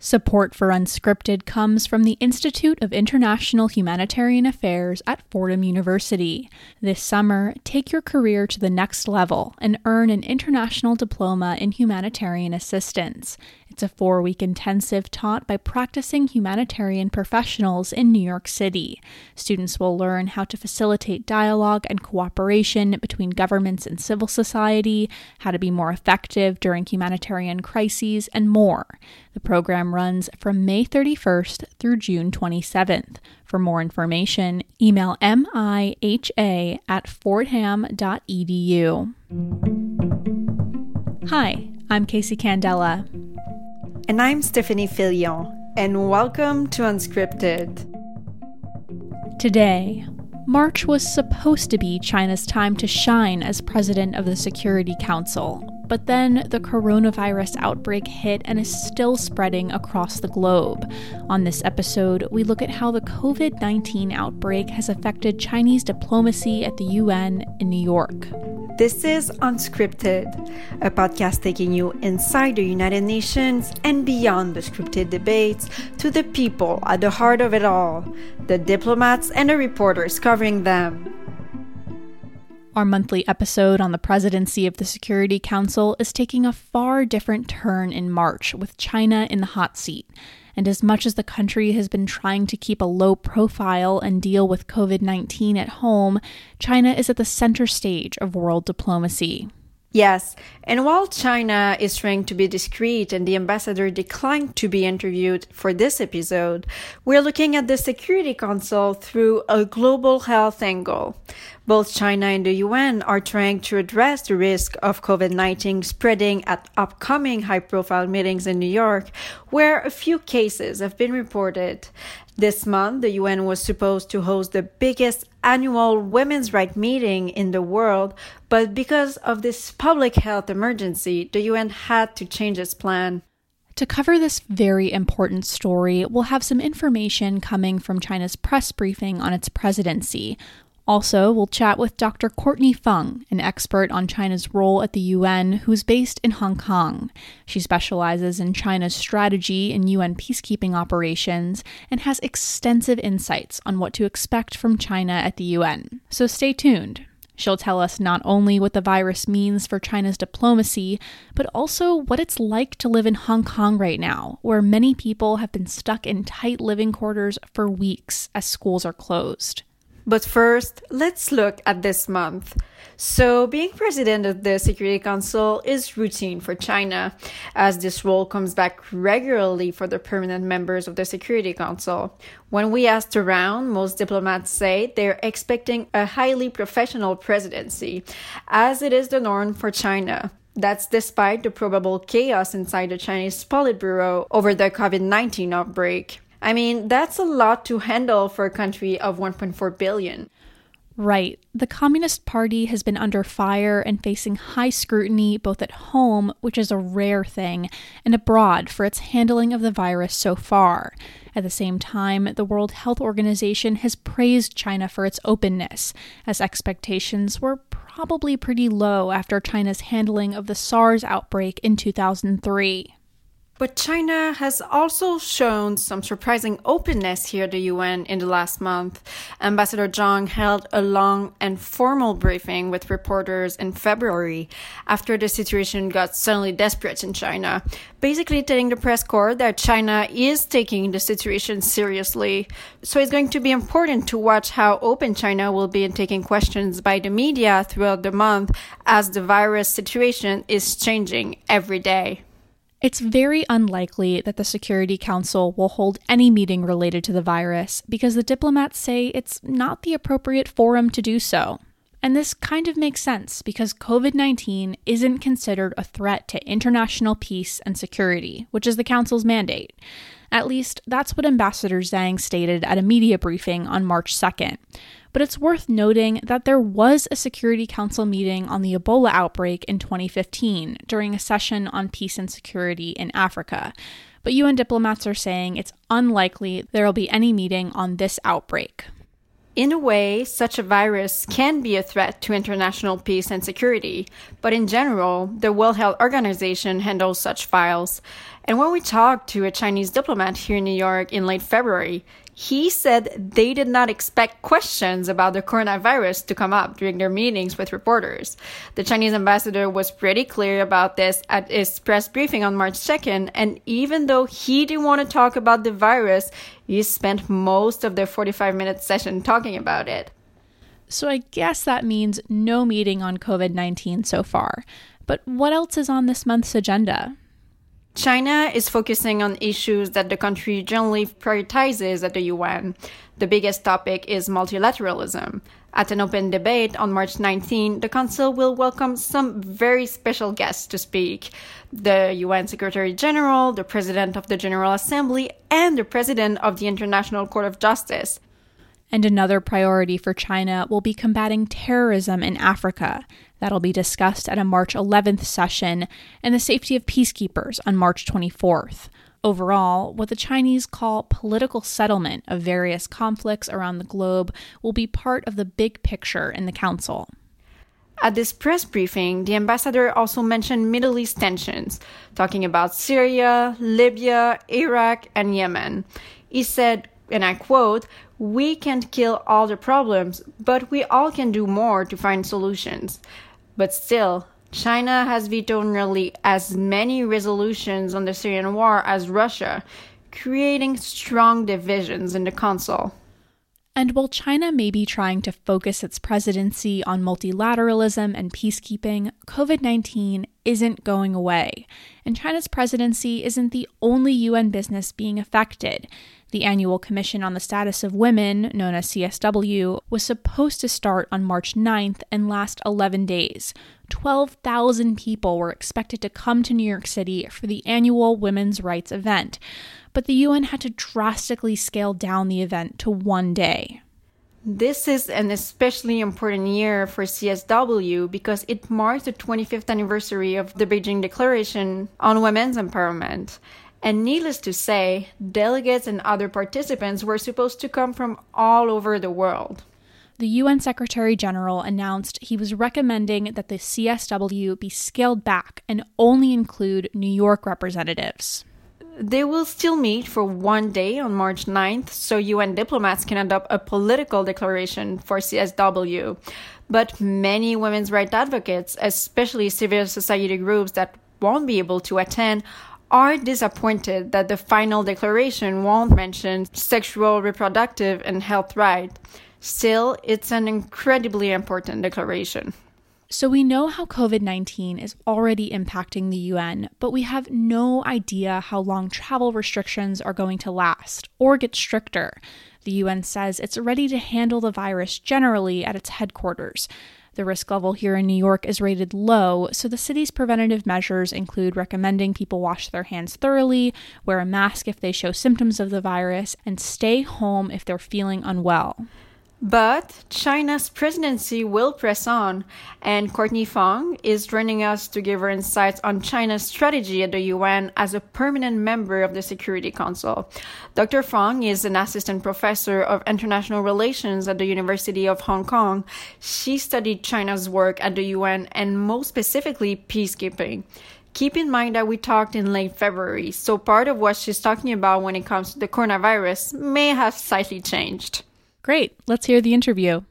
Support for Unscripted comes from the Institute of International Humanitarian Affairs at Fordham University. This summer, take your career to the next level and earn an international diploma in humanitarian assistance. It's a four week intensive taught by practicing humanitarian professionals in New York City. Students will learn how to facilitate dialogue and cooperation between governments and civil society, how to be more effective during humanitarian crises, and more. The program runs from May 31st through June 27th. For more information, email miha at fordham.edu. Hi, I'm Casey Candela. And I'm Stephanie Filion, and welcome to Unscripted. Today, March was supposed to be China's time to shine as president of the Security Council, but then the coronavirus outbreak hit and is still spreading across the globe. On this episode, we look at how the COVID 19 outbreak has affected Chinese diplomacy at the UN in New York. This is Unscripted, a podcast taking you inside the United Nations and beyond the scripted debates to the people at the heart of it all, the diplomats and the reporters covering them. Our monthly episode on the presidency of the Security Council is taking a far different turn in March with China in the hot seat. And as much as the country has been trying to keep a low profile and deal with COVID 19 at home, China is at the center stage of world diplomacy. Yes, and while China is trying to be discreet and the ambassador declined to be interviewed for this episode, we're looking at the Security Council through a global health angle. Both China and the UN are trying to address the risk of COVID 19 spreading at upcoming high profile meetings in New York, where a few cases have been reported. This month, the UN was supposed to host the biggest annual women's rights meeting in the world, but because of this public health emergency, the UN had to change its plan. To cover this very important story, we'll have some information coming from China's press briefing on its presidency. Also, we'll chat with Dr. Courtney Fung, an expert on China's role at the UN who's based in Hong Kong. She specializes in China's strategy in UN peacekeeping operations and has extensive insights on what to expect from China at the UN. So stay tuned. She'll tell us not only what the virus means for China's diplomacy, but also what it's like to live in Hong Kong right now, where many people have been stuck in tight living quarters for weeks as schools are closed. But first, let's look at this month. So, being president of the Security Council is routine for China, as this role comes back regularly for the permanent members of the Security Council. When we asked around, most diplomats say they're expecting a highly professional presidency, as it is the norm for China. That's despite the probable chaos inside the Chinese Politburo over the COVID 19 outbreak. I mean, that's a lot to handle for a country of 1.4 billion. Right. The Communist Party has been under fire and facing high scrutiny both at home, which is a rare thing, and abroad for its handling of the virus so far. At the same time, the World Health Organization has praised China for its openness, as expectations were probably pretty low after China's handling of the SARS outbreak in 2003. But China has also shown some surprising openness here at the UN in the last month. Ambassador Zhang held a long and formal briefing with reporters in February after the situation got suddenly desperate in China, basically telling the press corps that China is taking the situation seriously. So it's going to be important to watch how open China will be in taking questions by the media throughout the month as the virus situation is changing every day. It's very unlikely that the Security Council will hold any meeting related to the virus because the diplomats say it's not the appropriate forum to do so. And this kind of makes sense because COVID 19 isn't considered a threat to international peace and security, which is the Council's mandate. At least, that's what Ambassador Zhang stated at a media briefing on March 2nd. But it's worth noting that there was a Security Council meeting on the Ebola outbreak in 2015 during a session on peace and security in Africa. But UN diplomats are saying it's unlikely there will be any meeting on this outbreak. In a way, such a virus can be a threat to international peace and security, but in general, the World Health Organization handles such files. And when we talked to a Chinese diplomat here in New York in late February, he said they did not expect questions about the coronavirus to come up during their meetings with reporters. The Chinese ambassador was pretty clear about this at his press briefing on March 2nd, and even though he didn't want to talk about the virus, he spent most of the 45 minute session talking about it. So I guess that means no meeting on COVID 19 so far. But what else is on this month's agenda? China is focusing on issues that the country generally prioritizes at the UN. The biggest topic is multilateralism. At an open debate on March 19, the Council will welcome some very special guests to speak the UN Secretary General, the President of the General Assembly, and the President of the International Court of Justice. And another priority for China will be combating terrorism in Africa. That'll be discussed at a March 11th session, and the safety of peacekeepers on March 24th. Overall, what the Chinese call political settlement of various conflicts around the globe will be part of the big picture in the Council. At this press briefing, the ambassador also mentioned Middle East tensions, talking about Syria, Libya, Iraq, and Yemen. He said, and I quote, We can't kill all the problems, but we all can do more to find solutions. But still, China has vetoed nearly as many resolutions on the Syrian war as Russia, creating strong divisions in the Council. And while China may be trying to focus its presidency on multilateralism and peacekeeping, COVID 19 isn't going away. And China's presidency isn't the only UN business being affected. The annual Commission on the Status of Women, known as CSW, was supposed to start on March 9th and last 11 days. 12,000 people were expected to come to New York City for the annual women's rights event, but the UN had to drastically scale down the event to one day. This is an especially important year for CSW because it marks the 25th anniversary of the Beijing Declaration on Women's Empowerment. And needless to say, delegates and other participants were supposed to come from all over the world. The UN Secretary General announced he was recommending that the CSW be scaled back and only include New York representatives. They will still meet for one day on March 9th, so UN diplomats can adopt a political declaration for CSW. But many women's rights advocates, especially civil society groups that won't be able to attend, are disappointed that the final declaration won't mention sexual, reproductive, and health rights. Still, it's an incredibly important declaration. So, we know how COVID 19 is already impacting the UN, but we have no idea how long travel restrictions are going to last or get stricter. The UN says it's ready to handle the virus generally at its headquarters. The risk level here in New York is rated low, so the city's preventative measures include recommending people wash their hands thoroughly, wear a mask if they show symptoms of the virus, and stay home if they're feeling unwell. But China's presidency will press on, and Courtney Fung is joining us to give her insights on China's strategy at the UN as a permanent member of the Security Council. Dr. Fung is an assistant professor of international relations at the University of Hong Kong. She studied China's work at the UN and most specifically peacekeeping. Keep in mind that we talked in late February, so part of what she's talking about when it comes to the coronavirus may have slightly changed. Great, let's hear the interview.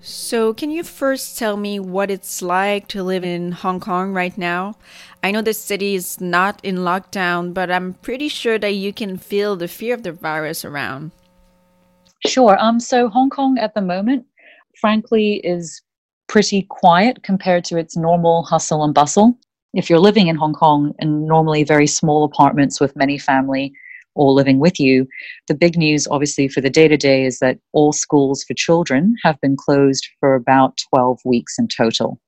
So, can you first tell me what it's like to live in Hong Kong right now? I know the city is not in lockdown, but I'm pretty sure that you can feel the fear of the virus around. Sure. Um, so Hong Kong at the moment, frankly, is pretty quiet compared to its normal hustle and bustle. If you're living in Hong Kong in normally very small apartments with many family all living with you, the big news, obviously, for the day to day is that all schools for children have been closed for about 12 weeks in total.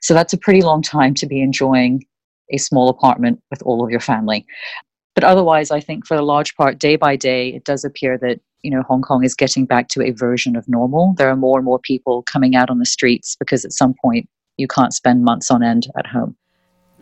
So that's a pretty long time to be enjoying a small apartment with all of your family. But otherwise, I think for the large part, day by day, it does appear that you know Hong Kong is getting back to a version of normal. There are more and more people coming out on the streets because at some point you can't spend months on end at home.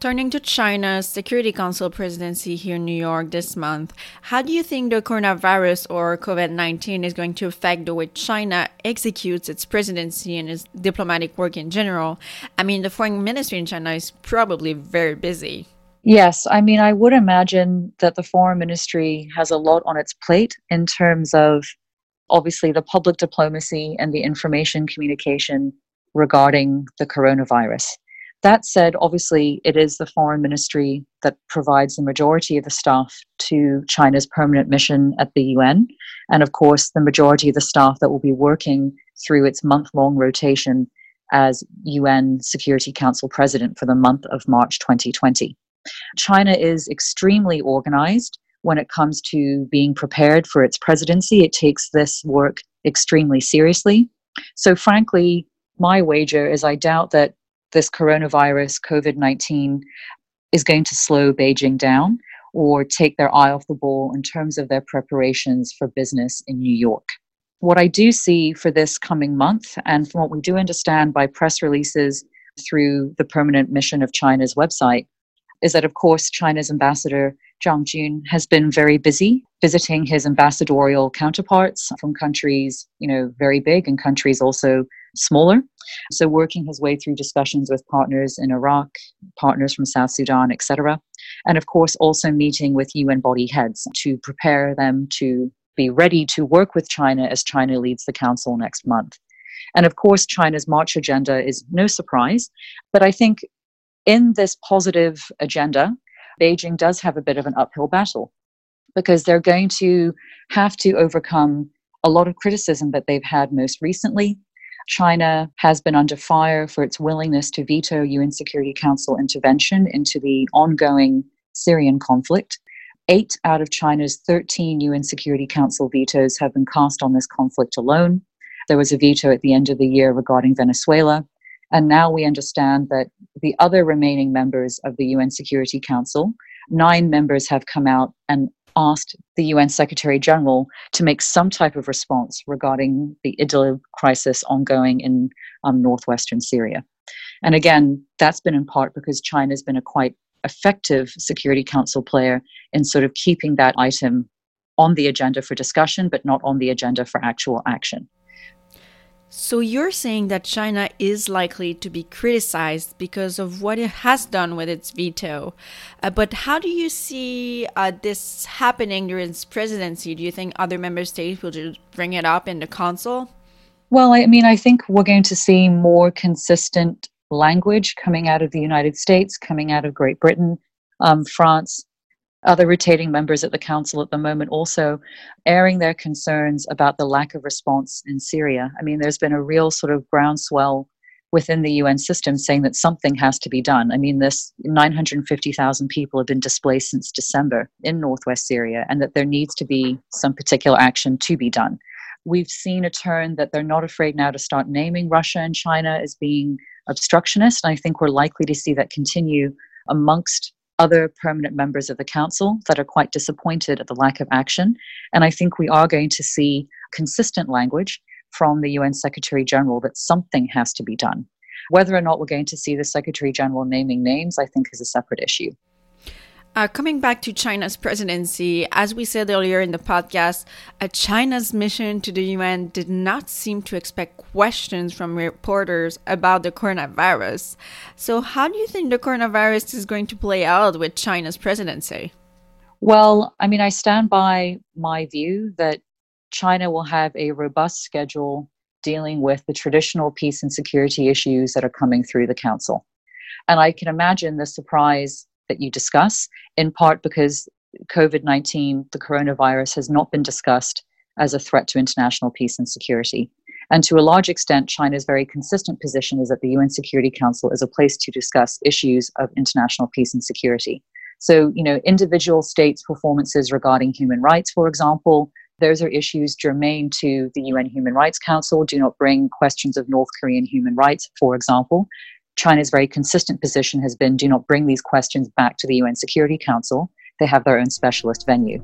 Turning to China's Security Council presidency here in New York this month, how do you think the coronavirus or COVID 19 is going to affect the way China executes its presidency and its diplomatic work in general? I mean, the foreign ministry in China is probably very busy. Yes, I mean, I would imagine that the foreign ministry has a lot on its plate in terms of obviously the public diplomacy and the information communication regarding the coronavirus. That said, obviously, it is the foreign ministry that provides the majority of the staff to China's permanent mission at the UN. And of course, the majority of the staff that will be working through its month long rotation as UN Security Council president for the month of March 2020. China is extremely organized when it comes to being prepared for its presidency. It takes this work extremely seriously. So, frankly, my wager is I doubt that this coronavirus, COVID 19, is going to slow Beijing down or take their eye off the ball in terms of their preparations for business in New York. What I do see for this coming month, and from what we do understand by press releases through the permanent mission of China's website, is that, of course, China's ambassador Zhang Jun has been very busy visiting his ambassadorial counterparts from countries, you know, very big and countries also smaller. So working his way through discussions with partners in Iraq, partners from South Sudan, etc. And of course also meeting with UN body heads to prepare them to be ready to work with China as China leads the council next month. And of course China's March agenda is no surprise, but I think in this positive agenda, Beijing does have a bit of an uphill battle because they're going to have to overcome a lot of criticism that they've had most recently China has been under fire for its willingness to veto UN Security Council intervention into the ongoing Syrian conflict. Eight out of China's 13 UN Security Council vetoes have been cast on this conflict alone. There was a veto at the end of the year regarding Venezuela. And now we understand that the other remaining members of the UN Security Council, nine members have come out and asked the UN Secretary General to make some type of response regarding the Idlib crisis ongoing in um, northwestern Syria. And again, that's been in part because China's been a quite effective Security Council player in sort of keeping that item on the agenda for discussion, but not on the agenda for actual action. So you're saying that China is likely to be criticized because of what it has done with its veto. Uh, but how do you see uh, this happening during its presidency? Do you think other member states will just bring it up in the council? Well, I mean, I think we're going to see more consistent language coming out of the United States, coming out of Great Britain, um, France, other rotating members at the council at the moment also airing their concerns about the lack of response in Syria. I mean, there's been a real sort of groundswell within the UN system saying that something has to be done. I mean, this 950,000 people have been displaced since December in northwest Syria, and that there needs to be some particular action to be done. We've seen a turn that they're not afraid now to start naming Russia and China as being obstructionist. And I think we're likely to see that continue amongst other permanent members of the council that are quite disappointed at the lack of action. And I think we are going to see consistent language from the UN Secretary General that something has to be done. Whether or not we're going to see the Secretary General naming names, I think, is a separate issue. Uh, coming back to China's presidency, as we said earlier in the podcast, uh, China's mission to the UN did not seem to expect questions from reporters about the coronavirus. So, how do you think the coronavirus is going to play out with China's presidency? Well, I mean, I stand by my view that China will have a robust schedule dealing with the traditional peace and security issues that are coming through the Council. And I can imagine the surprise that you discuss, in part because COVID 19, the coronavirus, has not been discussed as a threat to international peace and security. And to a large extent, China's very consistent position is that the UN Security Council is a place to discuss issues of international peace and security. So, you know, individual states' performances regarding human rights, for example, those are issues germane to the UN Human Rights Council. Do not bring questions of North Korean human rights, for example, China's very consistent position has been do not bring these questions back to the UN Security Council. They have their own specialist venue.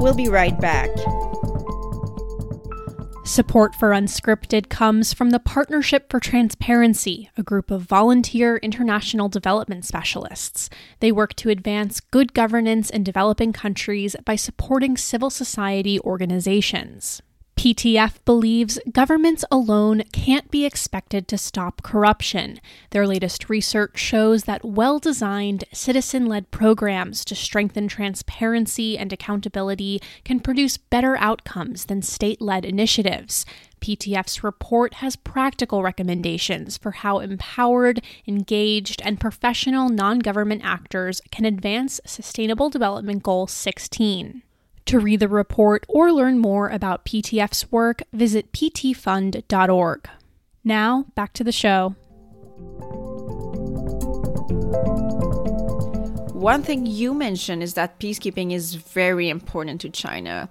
We'll be right back. Support for Unscripted comes from the Partnership for Transparency, a group of volunteer international development specialists. They work to advance good governance in developing countries by supporting civil society organizations. PTF believes governments alone can't be expected to stop corruption. Their latest research shows that well designed, citizen led programs to strengthen transparency and accountability can produce better outcomes than state led initiatives. PTF's report has practical recommendations for how empowered, engaged, and professional non government actors can advance Sustainable Development Goal 16. To read the report or learn more about PTF's work, visit ptfund.org. Now, back to the show. One thing you mentioned is that peacekeeping is very important to China,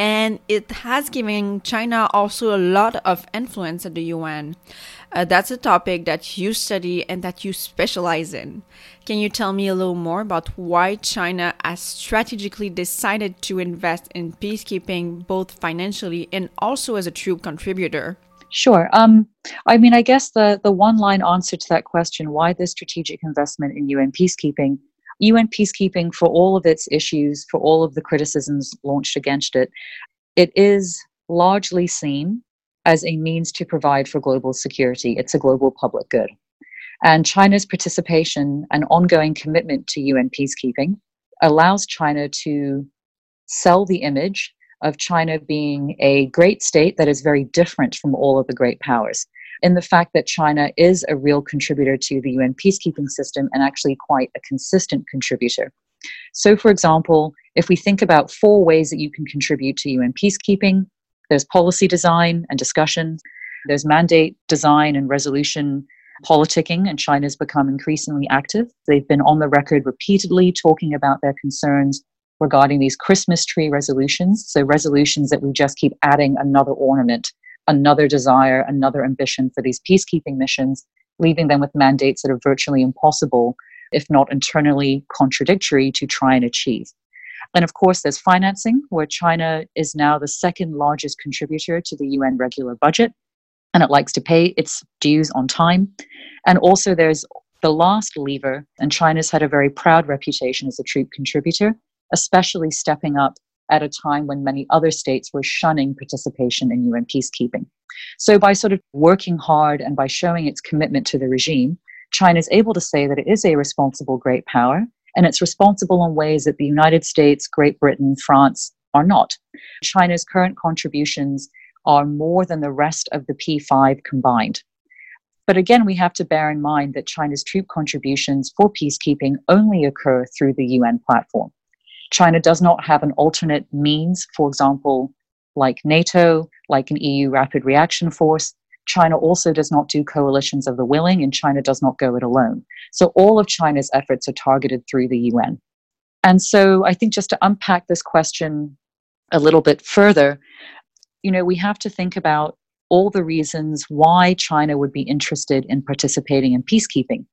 and it has given China also a lot of influence at the UN. Uh, that's a topic that you study and that you specialize in. Can you tell me a little more about why China has strategically decided to invest in peacekeeping, both financially and also as a true contributor? Sure. Um, I mean, I guess the, the one line answer to that question why this strategic investment in UN peacekeeping? UN peacekeeping, for all of its issues, for all of the criticisms launched against it, it is largely seen as a means to provide for global security. It's a global public good. And China's participation and ongoing commitment to UN peacekeeping allows China to sell the image of China being a great state that is very different from all of the great powers. In the fact that China is a real contributor to the UN peacekeeping system and actually quite a consistent contributor. So, for example, if we think about four ways that you can contribute to UN peacekeeping, there's policy design and discussion. There's mandate design and resolution politicking, and China's become increasingly active. They've been on the record repeatedly talking about their concerns regarding these Christmas tree resolutions. So, resolutions that we just keep adding another ornament, another desire, another ambition for these peacekeeping missions, leaving them with mandates that are virtually impossible, if not internally contradictory, to try and achieve. And of course, there's financing, where China is now the second largest contributor to the UN regular budget, and it likes to pay its dues on time. And also, there's the last lever, and China's had a very proud reputation as a troop contributor, especially stepping up at a time when many other states were shunning participation in UN peacekeeping. So, by sort of working hard and by showing its commitment to the regime, China is able to say that it is a responsible great power and it's responsible in ways that the United States, Great Britain, France are not. China's current contributions are more than the rest of the P5 combined. But again, we have to bear in mind that China's troop contributions for peacekeeping only occur through the UN platform. China does not have an alternate means, for example, like NATO, like an EU rapid reaction force, China also does not do coalitions of the willing, and China does not go it alone. So all of China's efforts are targeted through the UN. And so I think just to unpack this question a little bit further, you know, we have to think about all the reasons why China would be interested in participating in peacekeeping.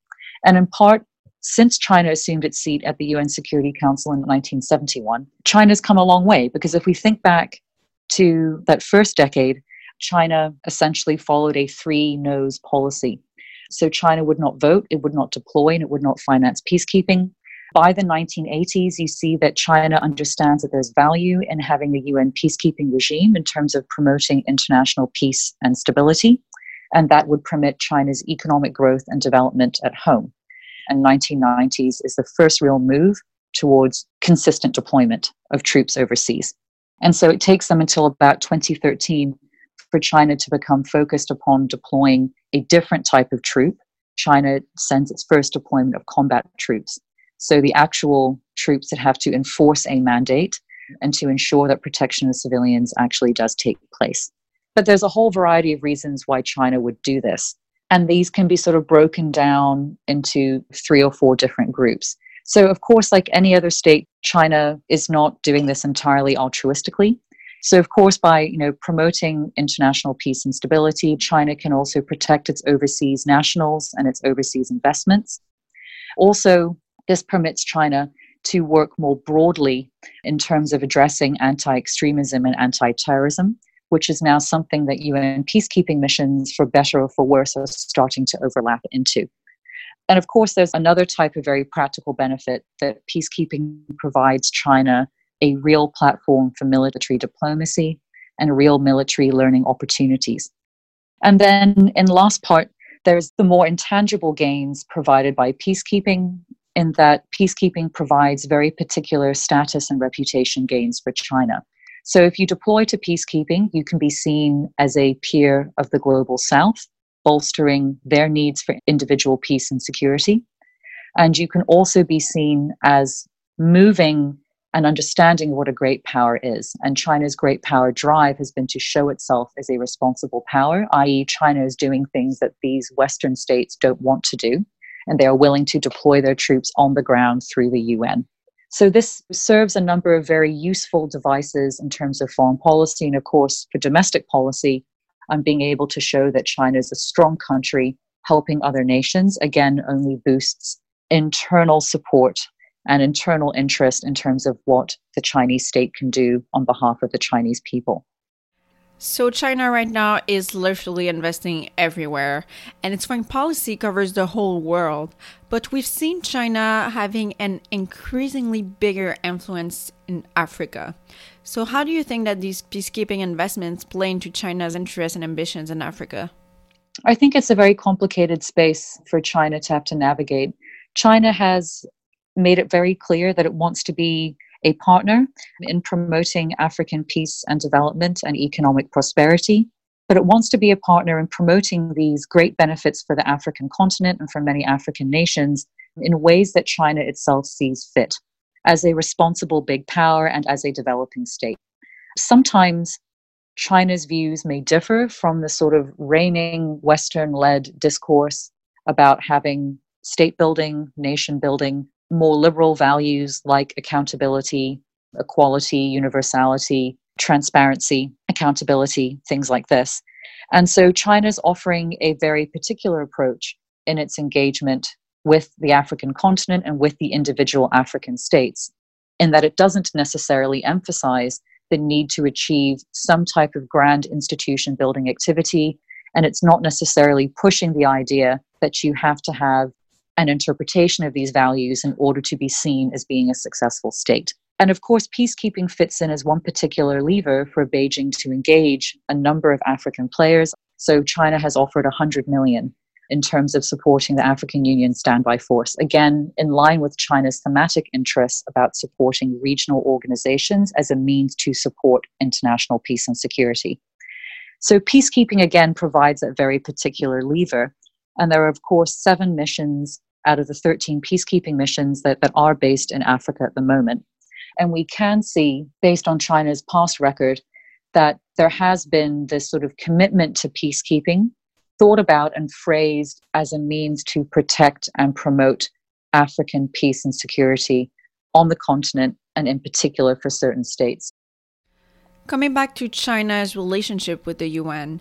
And in part, since China assumed its seat at the UN Security Council in 1971, China's come a long way because if we think back to that first decade, China essentially followed a three no's policy. So China would not vote, it would not deploy, and it would not finance peacekeeping. By the 1980s, you see that China understands that there's value in having a UN peacekeeping regime in terms of promoting international peace and stability, and that would permit China's economic growth and development at home. And 1990s is the first real move towards consistent deployment of troops overseas. And so it takes them until about 2013 for China to become focused upon deploying a different type of troop. China sends its first deployment of combat troops. So the actual troops that have to enforce a mandate and to ensure that protection of civilians actually does take place. But there's a whole variety of reasons why China would do this. And these can be sort of broken down into three or four different groups. So, of course, like any other state, China is not doing this entirely altruistically. So, of course, by you know promoting international peace and stability, China can also protect its overseas nationals and its overseas investments. Also, this permits China to work more broadly in terms of addressing anti extremism and anti terrorism, which is now something that UN peacekeeping missions, for better or for worse, are starting to overlap into. And of course, there's another type of very practical benefit that peacekeeping provides China a real platform for military diplomacy and real military learning opportunities. And then in the last part, there's the more intangible gains provided by peacekeeping, in that peacekeeping provides very particular status and reputation gains for China. So if you deploy to peacekeeping, you can be seen as a peer of the global south, bolstering their needs for individual peace and security. And you can also be seen as moving and understanding what a great power is. And China's great power drive has been to show itself as a responsible power, i.e., China is doing things that these Western states don't want to do, and they are willing to deploy their troops on the ground through the UN. So, this serves a number of very useful devices in terms of foreign policy and, of course, for domestic policy, on being able to show that China is a strong country helping other nations, again, only boosts internal support and internal interest in terms of what the Chinese state can do on behalf of the Chinese people. So, China right now is literally investing everywhere, and its foreign policy covers the whole world. But we've seen China having an increasingly bigger influence in Africa. So, how do you think that these peacekeeping investments play into China's interests and ambitions in Africa? I think it's a very complicated space for China to have to navigate. China has made it very clear that it wants to be a partner in promoting African peace and development and economic prosperity. But it wants to be a partner in promoting these great benefits for the African continent and for many African nations in ways that China itself sees fit as a responsible big power and as a developing state. Sometimes China's views may differ from the sort of reigning Western led discourse about having state building, nation building, more liberal values like accountability, equality, universality, transparency, accountability, things like this. And so China's offering a very particular approach in its engagement with the African continent and with the individual African states, in that it doesn't necessarily emphasize the need to achieve some type of grand institution building activity. And it's not necessarily pushing the idea that you have to have an interpretation of these values in order to be seen as being a successful state. And of course, peacekeeping fits in as one particular lever for Beijing to engage a number of African players. So China has offered 100 million in terms of supporting the African Union standby force. Again, in line with China's thematic interests about supporting regional organizations as a means to support international peace and security. So, peacekeeping again provides a very particular lever. And there are, of course, seven missions out of the 13 peacekeeping missions that, that are based in Africa at the moment. And we can see, based on China's past record, that there has been this sort of commitment to peacekeeping, thought about and phrased as a means to protect and promote African peace and security on the continent, and in particular for certain states. Coming back to China's relationship with the UN,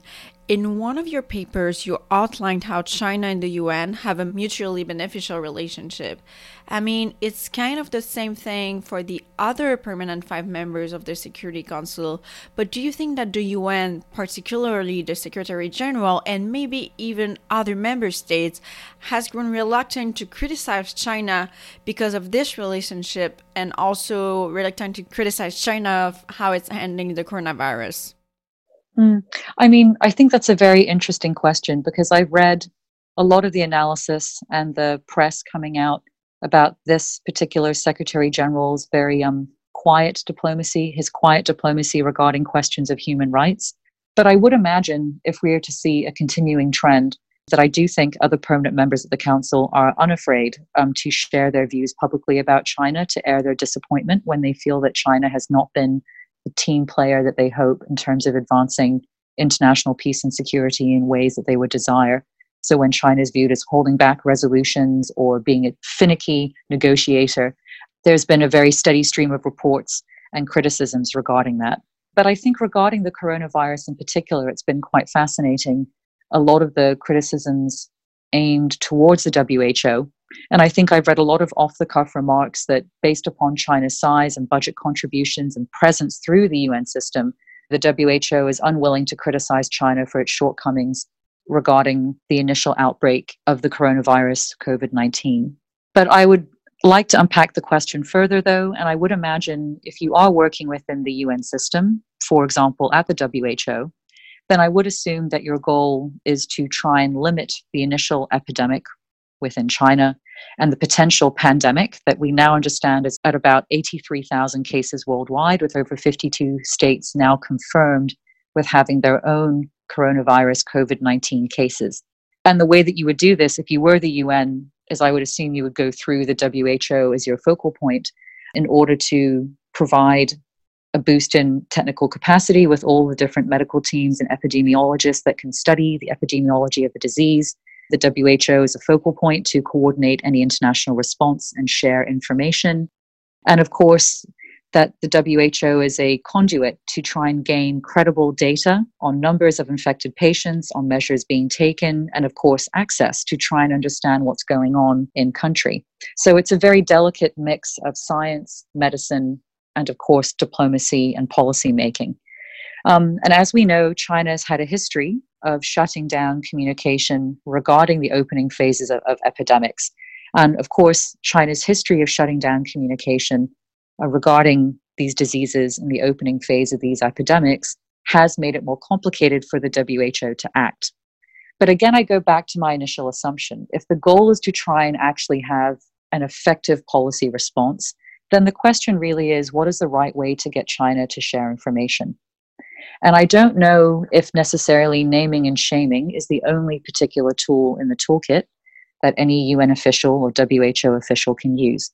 in one of your papers, you outlined how China and the UN have a mutually beneficial relationship. I mean, it's kind of the same thing for the other permanent five members of the Security Council, but do you think that the UN, particularly the Secretary General and maybe even other member states, has grown reluctant to criticize China because of this relationship and also reluctant to criticize China of how it's handling the coronavirus? Mm. I mean, I think that's a very interesting question because I've read a lot of the analysis and the press coming out about this particular Secretary General's very um, quiet diplomacy, his quiet diplomacy regarding questions of human rights. But I would imagine if we are to see a continuing trend, that I do think other permanent members of the Council are unafraid um, to share their views publicly about China, to air their disappointment when they feel that China has not been the team player that they hope in terms of advancing international peace and security in ways that they would desire. So when China is viewed as holding back resolutions or being a finicky negotiator, there's been a very steady stream of reports and criticisms regarding that. But I think regarding the coronavirus in particular, it's been quite fascinating. A lot of the criticisms aimed towards the WHO and I think I've read a lot of off the cuff remarks that, based upon China's size and budget contributions and presence through the UN system, the WHO is unwilling to criticize China for its shortcomings regarding the initial outbreak of the coronavirus COVID 19. But I would like to unpack the question further, though, and I would imagine if you are working within the UN system, for example, at the WHO, then I would assume that your goal is to try and limit the initial epidemic within China and the potential pandemic that we now understand is at about 83,000 cases worldwide, with over 52 states now confirmed with having their own coronavirus COVID 19 cases. And the way that you would do this, if you were the UN, is I would assume you would go through the WHO as your focal point in order to provide a boost in technical capacity with all the different medical teams and epidemiologists that can study the epidemiology of the disease the WHO is a focal point to coordinate any international response and share information. And of course, that the WHO is a conduit to try and gain credible data on numbers of infected patients, on measures being taken, and of course, access to try and understand what's going on in country. So it's a very delicate mix of science, medicine, and of course, diplomacy and policy making. Um, and as we know, China has had a history of shutting down communication regarding the opening phases of, of epidemics. And of course, China's history of shutting down communication uh, regarding these diseases in the opening phase of these epidemics has made it more complicated for the WHO to act. But again, I go back to my initial assumption. If the goal is to try and actually have an effective policy response, then the question really is what is the right way to get China to share information? And I don't know if necessarily naming and shaming is the only particular tool in the toolkit that any UN official or WHO official can use.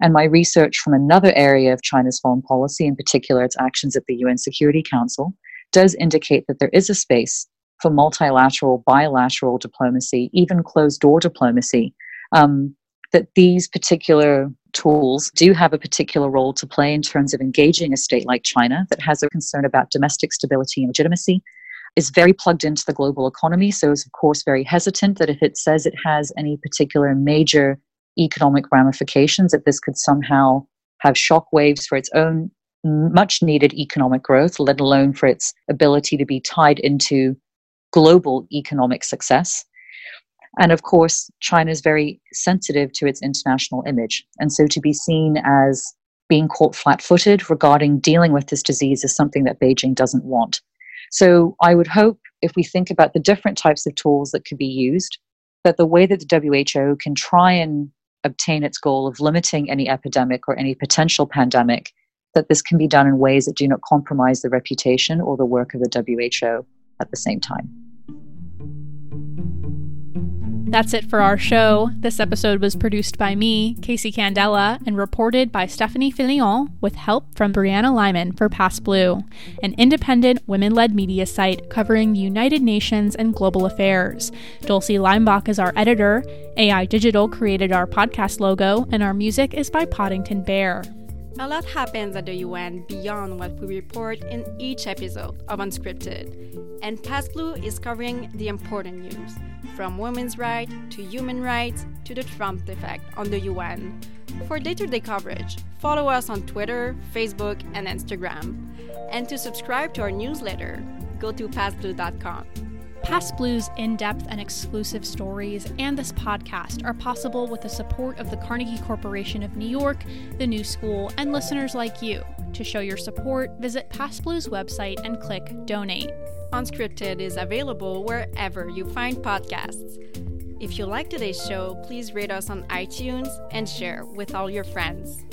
And my research from another area of China's foreign policy, in particular its actions at the UN Security Council, does indicate that there is a space for multilateral, bilateral diplomacy, even closed door diplomacy, um, that these particular tools do have a particular role to play in terms of engaging a state like China that has a concern about domestic stability and legitimacy, is very plugged into the global economy, so is, of course, very hesitant that if it says it has any particular major economic ramifications, that this could somehow have shock waves for its own much needed economic growth, let alone for its ability to be tied into global economic success. And of course, China is very sensitive to its international image. And so to be seen as being caught flat footed regarding dealing with this disease is something that Beijing doesn't want. So I would hope if we think about the different types of tools that could be used, that the way that the WHO can try and obtain its goal of limiting any epidemic or any potential pandemic, that this can be done in ways that do not compromise the reputation or the work of the WHO at the same time. That's it for our show. This episode was produced by me, Casey Candela, and reported by Stephanie Filion with help from Brianna Lyman for Pass Blue, an independent women led media site covering the United Nations and global affairs. Dulcie Leimbach is our editor. AI Digital created our podcast logo, and our music is by Poddington Bear. A lot happens at the UN beyond what we report in each episode of Unscripted, and Pass Blue is covering the important news from women's rights to human rights to the Trump effect on the UN. For day to day coverage, follow us on Twitter, Facebook, and Instagram. And to subscribe to our newsletter, go to passblue.com. Pass Blue's in depth and exclusive stories and this podcast are possible with the support of the Carnegie Corporation of New York, the New School, and listeners like you. To show your support, visit Pass Blue's website and click Donate. Unscripted is available wherever you find podcasts. If you like today's show, please rate us on iTunes and share with all your friends.